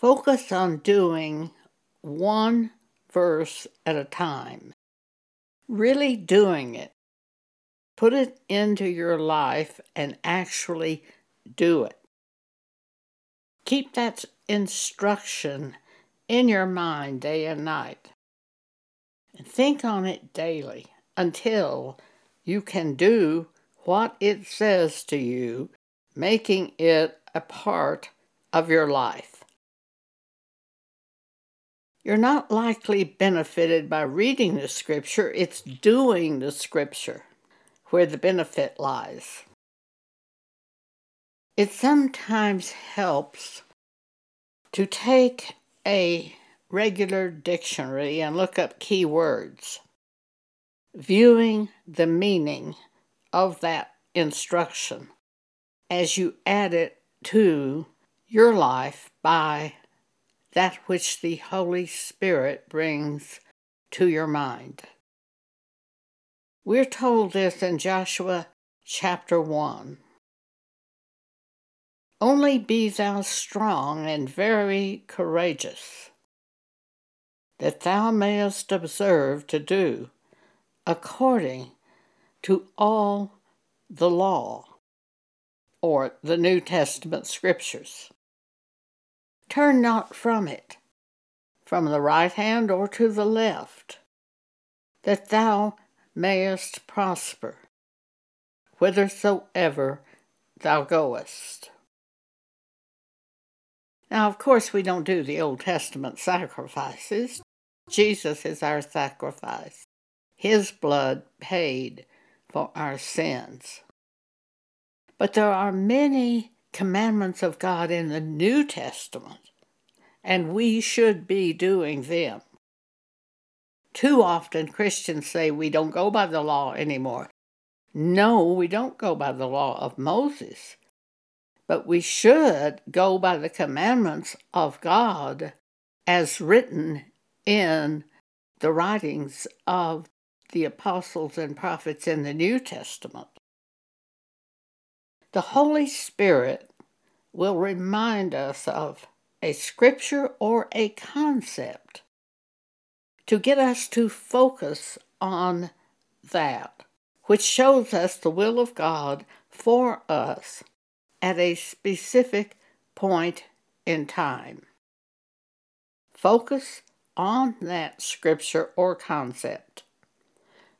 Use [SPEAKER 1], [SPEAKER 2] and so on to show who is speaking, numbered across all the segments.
[SPEAKER 1] Focus on doing one verse at a time. Really doing it. Put it into your life and actually do it. Keep that instruction in your mind day and night. And think on it daily until you can do what it says to you, making it a part of your life. You're not likely benefited by reading the scripture, it's doing the scripture where the benefit lies. It sometimes helps to take a regular dictionary and look up key words, viewing the meaning of that instruction as you add it to your life by that which the Holy Spirit brings to your mind. We're told this in Joshua chapter 1. Only be thou strong and very courageous, that thou mayest observe to do according to all the law, or the New Testament scriptures. Turn not from it, from the right hand or to the left, that thou mayest prosper whithersoever thou goest. Now, of course, we don't do the Old Testament sacrifices. Jesus is our sacrifice. His blood paid for our sins. But there are many commandments of God in the New Testament, and we should be doing them. Too often Christians say we don't go by the law anymore. No, we don't go by the law of Moses, but we should go by the commandments of God as written in the writings of the apostles and prophets in the New Testament. The Holy Spirit will remind us of a scripture or a concept to get us to focus on that, which shows us the will of God for us at a specific point in time. Focus on that scripture or concept,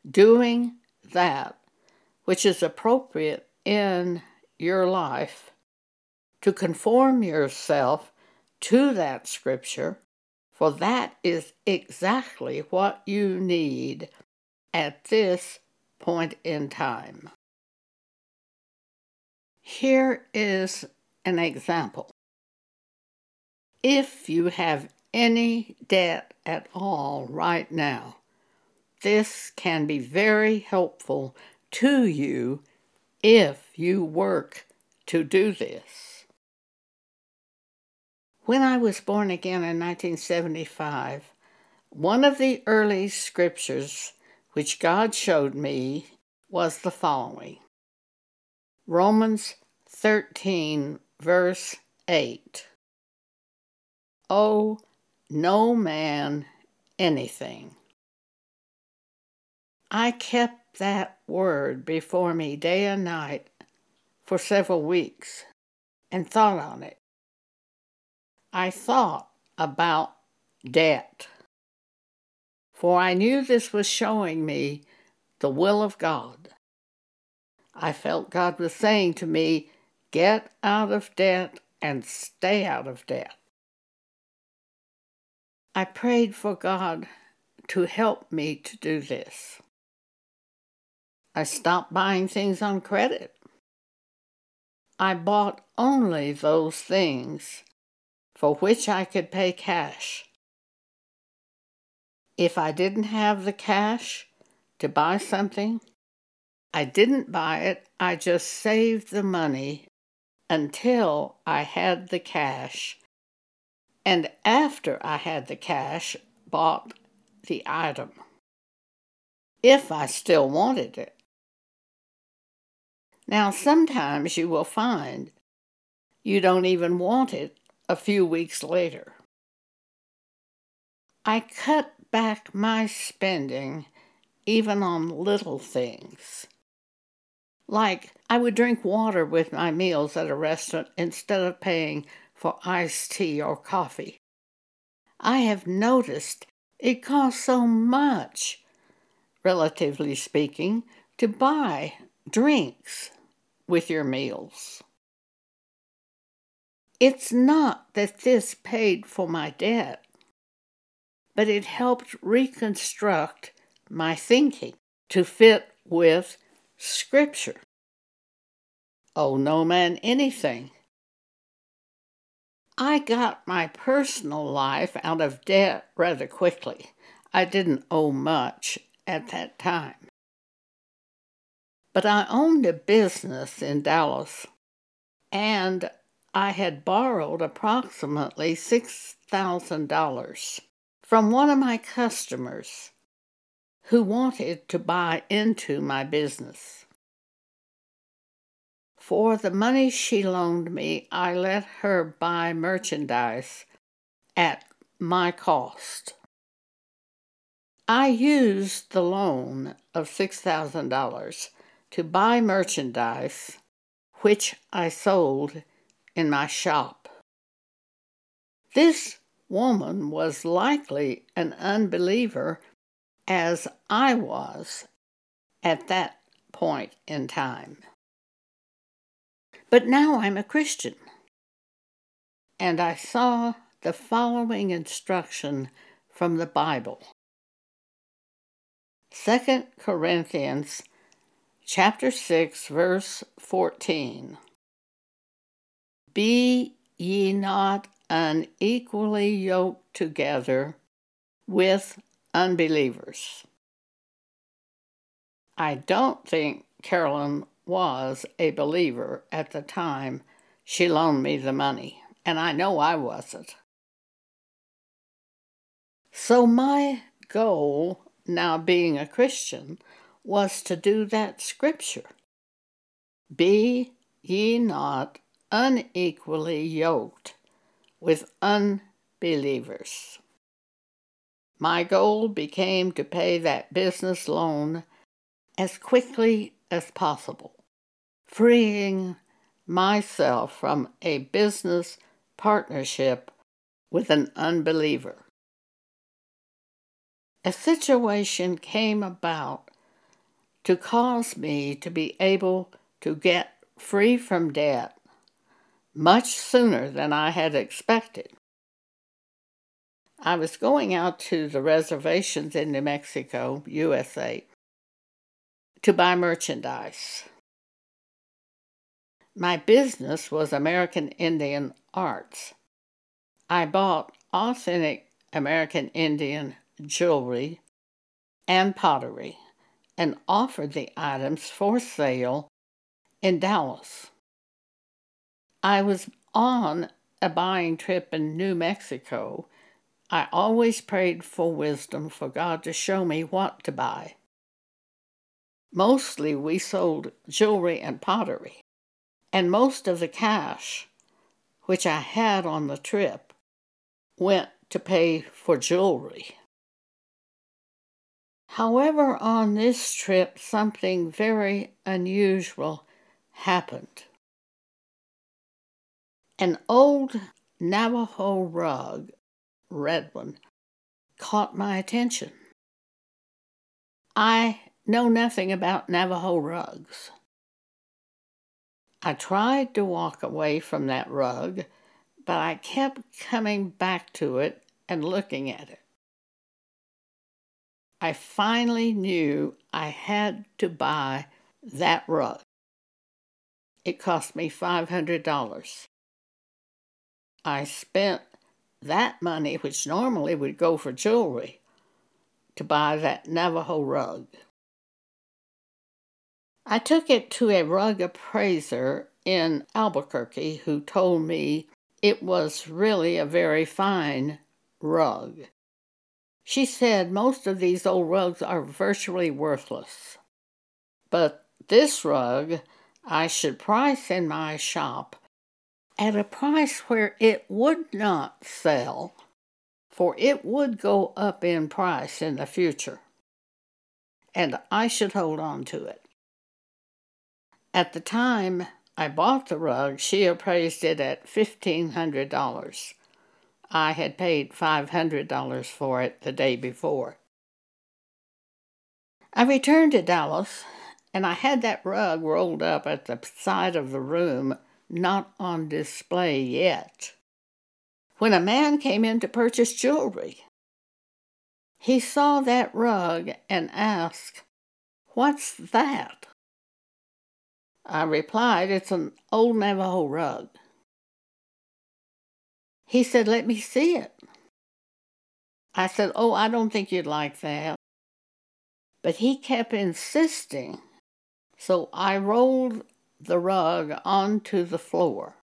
[SPEAKER 1] doing that which is appropriate in your life to conform yourself to that scripture, for that is exactly what you need at this point in time. Here is an example. If you have any debt at all right now, this can be very helpful to you if you work to do this. When I was born again in 1975, one of the early scriptures which God showed me was the following Romans 13, verse 8. Oh, no man anything. I kept that word before me day and night for several weeks and thought on it. I thought about debt, for I knew this was showing me the will of God. I felt God was saying to me, Get out of debt and stay out of debt. I prayed for God to help me to do this. I stopped buying things on credit. I bought only those things for which I could pay cash. If I didn't have the cash to buy something, I didn't buy it, I just saved the money until I had the cash. And after I had the cash, bought the item. If I still wanted it. Now, sometimes you will find you don't even want it a few weeks later. I cut back my spending even on little things. Like I would drink water with my meals at a restaurant instead of paying for iced tea or coffee. I have noticed it costs so much, relatively speaking, to buy drinks with your meals. It's not that this paid for my debt, but it helped reconstruct my thinking to fit with Scripture. Oh, no man anything. I got my personal life out of debt rather quickly. I didn't owe much at that time. But I owned a business in Dallas, and I had borrowed approximately $6,000 from one of my customers who wanted to buy into my business. For the money she loaned me, I let her buy merchandise at my cost. I used the loan of $6,000 to buy merchandise which I sold in my shop. This woman was likely an unbeliever as I was at that point in time. But now I'm a Christian. And I saw the following instruction from the Bible. 2 Corinthians chapter 6 verse 14 Be ye not unequally yoked together with unbelievers. I don't think Carolyn was a believer at the time she loaned me the money, and I know I wasn't. So, my goal, now being a Christian, was to do that scripture Be ye not unequally yoked with unbelievers. My goal became to pay that business loan as quickly as possible, freeing myself from a business partnership with an unbeliever. A situation came about to cause me to be able to get free from debt much sooner than I had expected. I was going out to the reservations in New Mexico, USA, to buy merchandise. My business was American Indian arts. I bought authentic American Indian jewelry and pottery and offered the items for sale in Dallas. I was on a buying trip in New Mexico I always prayed for wisdom for God to show me what to buy. Mostly we sold jewelry and pottery, and most of the cash, which I had on the trip, went to pay for jewelry. However, on this trip, something very unusual happened. An old Navajo rug red one, caught my attention. I know nothing about Navajo rugs. I tried to walk away from that rug, but I kept coming back to it and looking at it. I finally knew I had to buy that rug. It cost me $500. I spent that money, which normally would go for jewelry, to buy that Navajo rug. I took it to a rug appraiser in Albuquerque who told me it was really a very fine rug. She said most of these old rugs are virtually worthless. But this rug I should price in my shop at a price where it would not sell, for it would go up in price in the future, and I should hold on to it. At the time I bought the rug, she appraised it at $1,500. I had paid $500 for it the day before. I returned to Dallas and I had that rug rolled up at the side of the room, not on display yet. When a man came in to purchase jewelry, he saw that rug and asked, What's that? I replied, It's an old Navajo rug. He said, Let me see it. I said, Oh, I don't think you'd like that. But he kept insisting, so I rolled the rug onto the floor.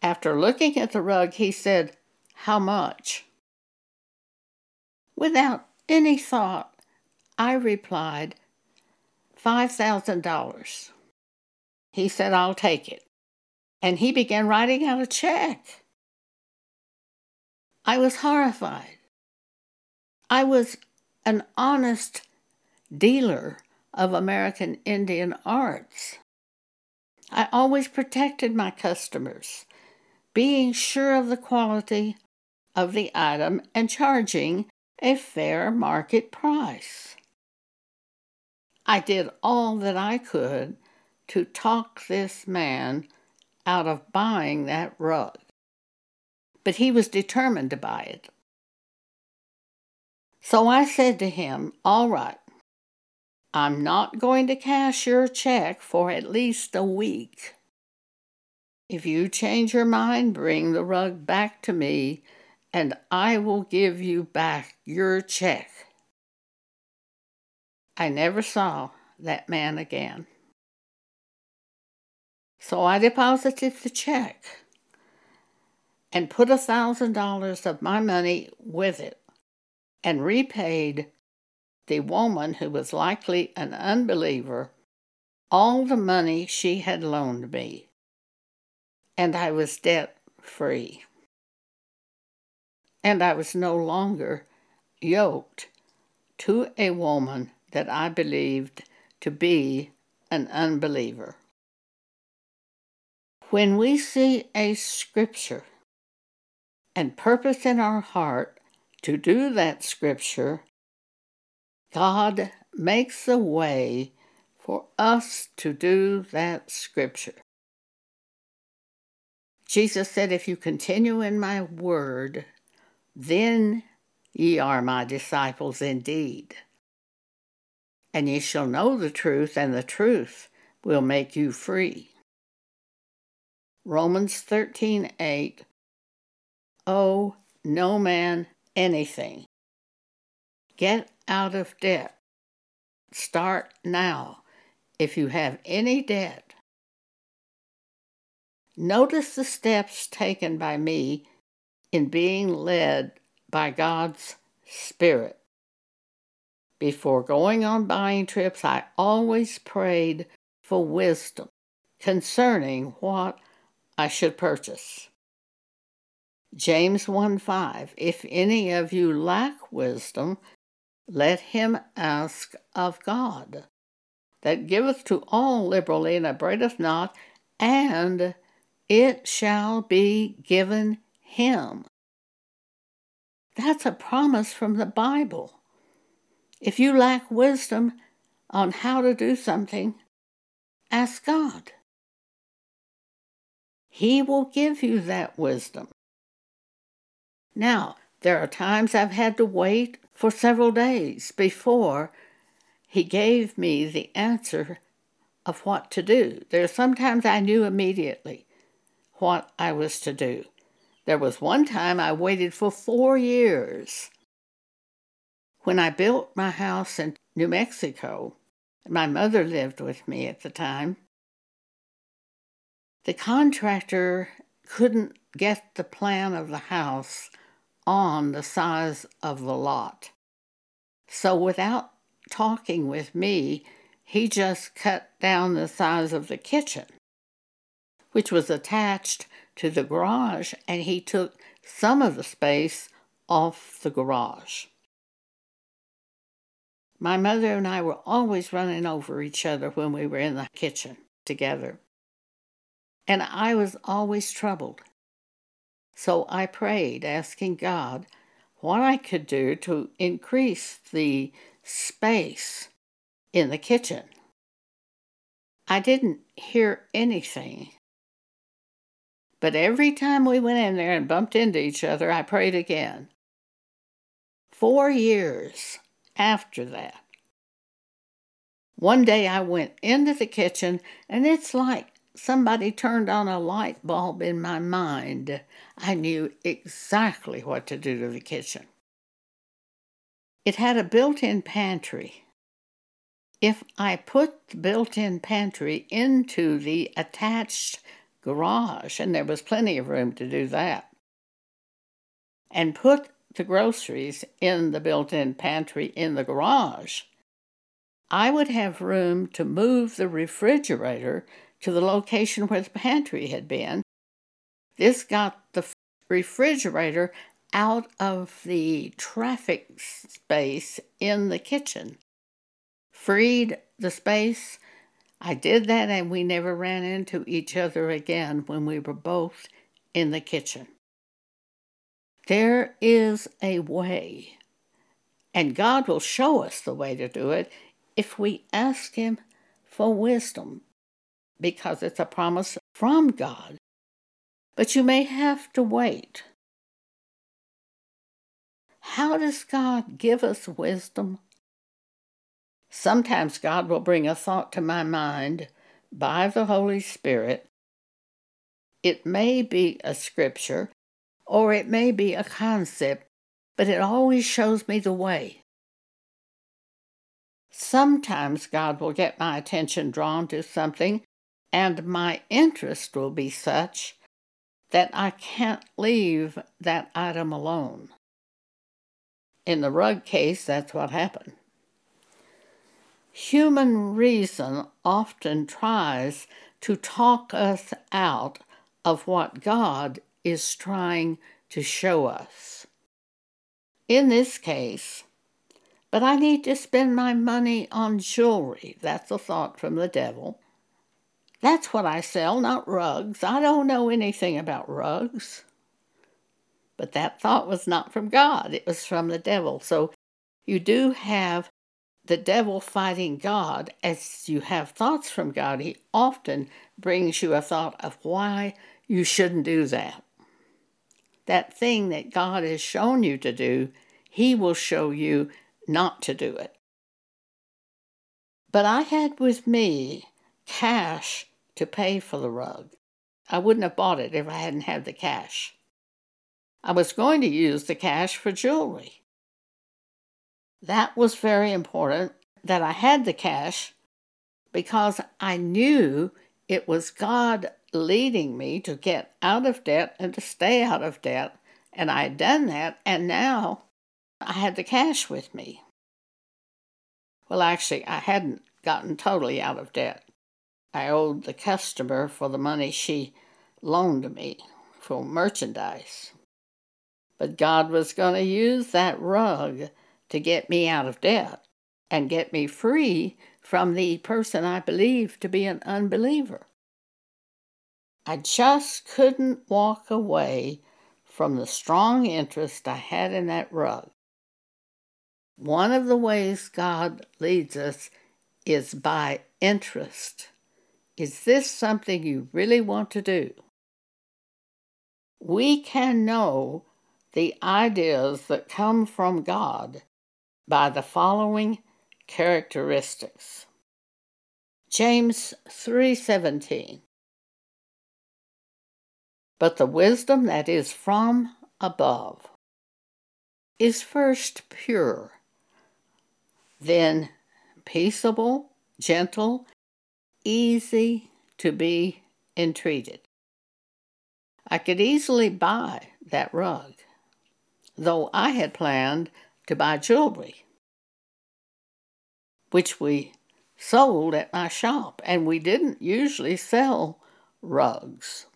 [SPEAKER 1] After looking at the rug, he said, How much? Without any thought, I replied, $5,000. He said, I'll take it. And he began writing out a check. I was horrified. I was an honest dealer of American Indian arts. I always protected my customers, being sure of the quality of the item and charging a fair market price. I did all that I could to talk this man out of buying that rug, but he was determined to buy it. So I said to him, All right, I'm not going to cash your check for at least a week. If you change your mind, bring the rug back to me, and I will give you back your check. I never saw that man again. So I deposited the check and put a thousand dollars of my money with it and repaid the woman who was likely an unbeliever all the money she had loaned me, and I was debt free. And I was no longer yoked to a woman that I believed to be an unbeliever. When we see a scripture and purpose in our heart to do that scripture, God makes a way for us to do that scripture. Jesus said, If you continue in my word, then ye are my disciples indeed. And ye shall know the truth, and the truth will make you free. Romans 13 8. Oh, no man anything. Get out of debt. Start now if you have any debt. Notice the steps taken by me in being led by God's Spirit. Before going on buying trips, I always prayed for wisdom concerning what I should purchase. James 1 5 If any of you lack wisdom, let him ask of God, that giveth to all liberally and upbraideth not, and it shall be given him. That's a promise from the Bible. If you lack wisdom on how to do something, ask God. He will give you that wisdom. Now, there are times I've had to wait for several days before he gave me the answer of what to do. There are sometimes I knew immediately what I was to do. There was one time I waited for four years. When I built my house in New Mexico, my mother lived with me at the time. The contractor couldn't get the plan of the house on the size of the lot. So without talking with me, he just cut down the size of the kitchen. which was attached to the garage, and he took some of the space off the garage. My mother and I were always running over each other when we were in the kitchen together. And I was always troubled. So I prayed, asking God what I could do to increase the space in the kitchen. I didn't hear anything. But every time we went in there and bumped into each other, I prayed again. Four years after that, one day I went into the kitchen and it's like somebody turned on a light bulb in my mind. I knew exactly what to do to the kitchen. It had a built in pantry. If I put the built in pantry into the attached garage, and there was plenty of room to do that, and put the groceries in the built in pantry in the garage, I would have room to move the refrigerator to the location where the pantry had been. This got the refrigerator out of the traffic space in the kitchen, freed the space. I did that, and we never ran into each other again when we were both in the kitchen. There is a way, and God will show us the way to do it if we ask Him for wisdom because it's a promise from God. But you may have to wait. How does God give us wisdom? Sometimes God will bring a thought to my mind by the Holy Spirit. It may be a scripture or it may be a concept, but it always shows me the way. Sometimes God will get my attention drawn to something and my interest will be such that I can't leave that item alone. In the rug case, that's what happened. Human reason often tries to talk us out of what God is trying to show us. In this case, but I need to spend my money on jewelry. That's a thought from the devil. That's what I sell, not rugs. I don't know anything about rugs. But that thought was not from God, it was from the devil. So you do have the devil fighting God as you have thoughts from God. He often brings you a thought of why you shouldn't do that. That thing that God has shown you to do, He will show you not to do it. But I had with me cash to pay for the rug. I wouldn't have bought it if I hadn't had the cash. I was going to use the cash for jewelry. That was very important that I had the cash because I knew it was God leading me to get out of debt and to stay out of debt. And I had done that, and now I had the cash with me. Well, actually, I hadn't gotten totally out of debt. I owed the customer for the money she loaned me for merchandise. But God was going to use that rug to get me out of debt and get me free from the person I believed to be an unbeliever. I just couldn't walk away from the strong interest I had in that rug. One of the ways God leads us is by interest. Is this something you really want to do? We can know the ideas that come from God by the following characteristics. James 3:17 But the wisdom that is from above is first pure, then peaceable, gentle, easy to be entreated. I could easily buy that rug, though I had planned to buy jewelry, which we sold at my shop, and we didn't usually sell rugs.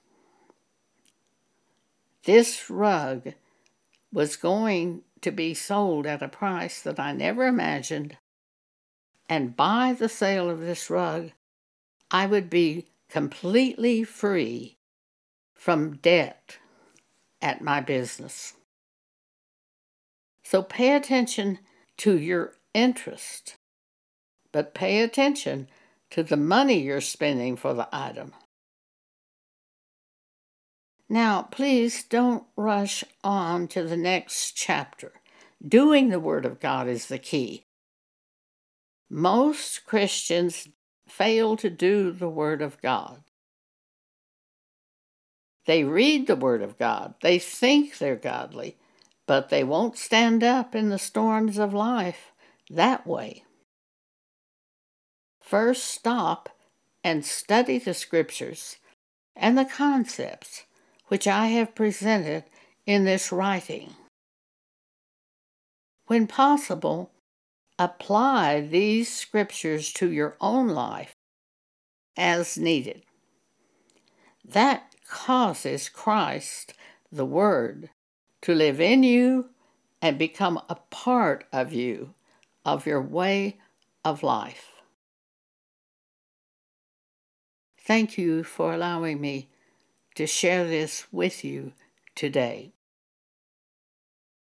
[SPEAKER 1] This rug was going to be sold at a price that I never imagined, and by the sale of this rug, I would be completely free from debt at my business. So pay attention to your interest, but pay attention to the money you're spending for the item. Now, please don't rush on to the next chapter. Doing the Word of God is the key. Most Christians fail to do the Word of God. They read the Word of God, they think they're godly, but they won't stand up in the storms of life that way. First, stop and study the Scriptures and the concepts which I have presented in this writing. When possible, apply these scriptures to your own life as needed. That causes Christ, the Word, to live in you and become a part of you, of your way of life. Thank you for allowing me to share this with you today.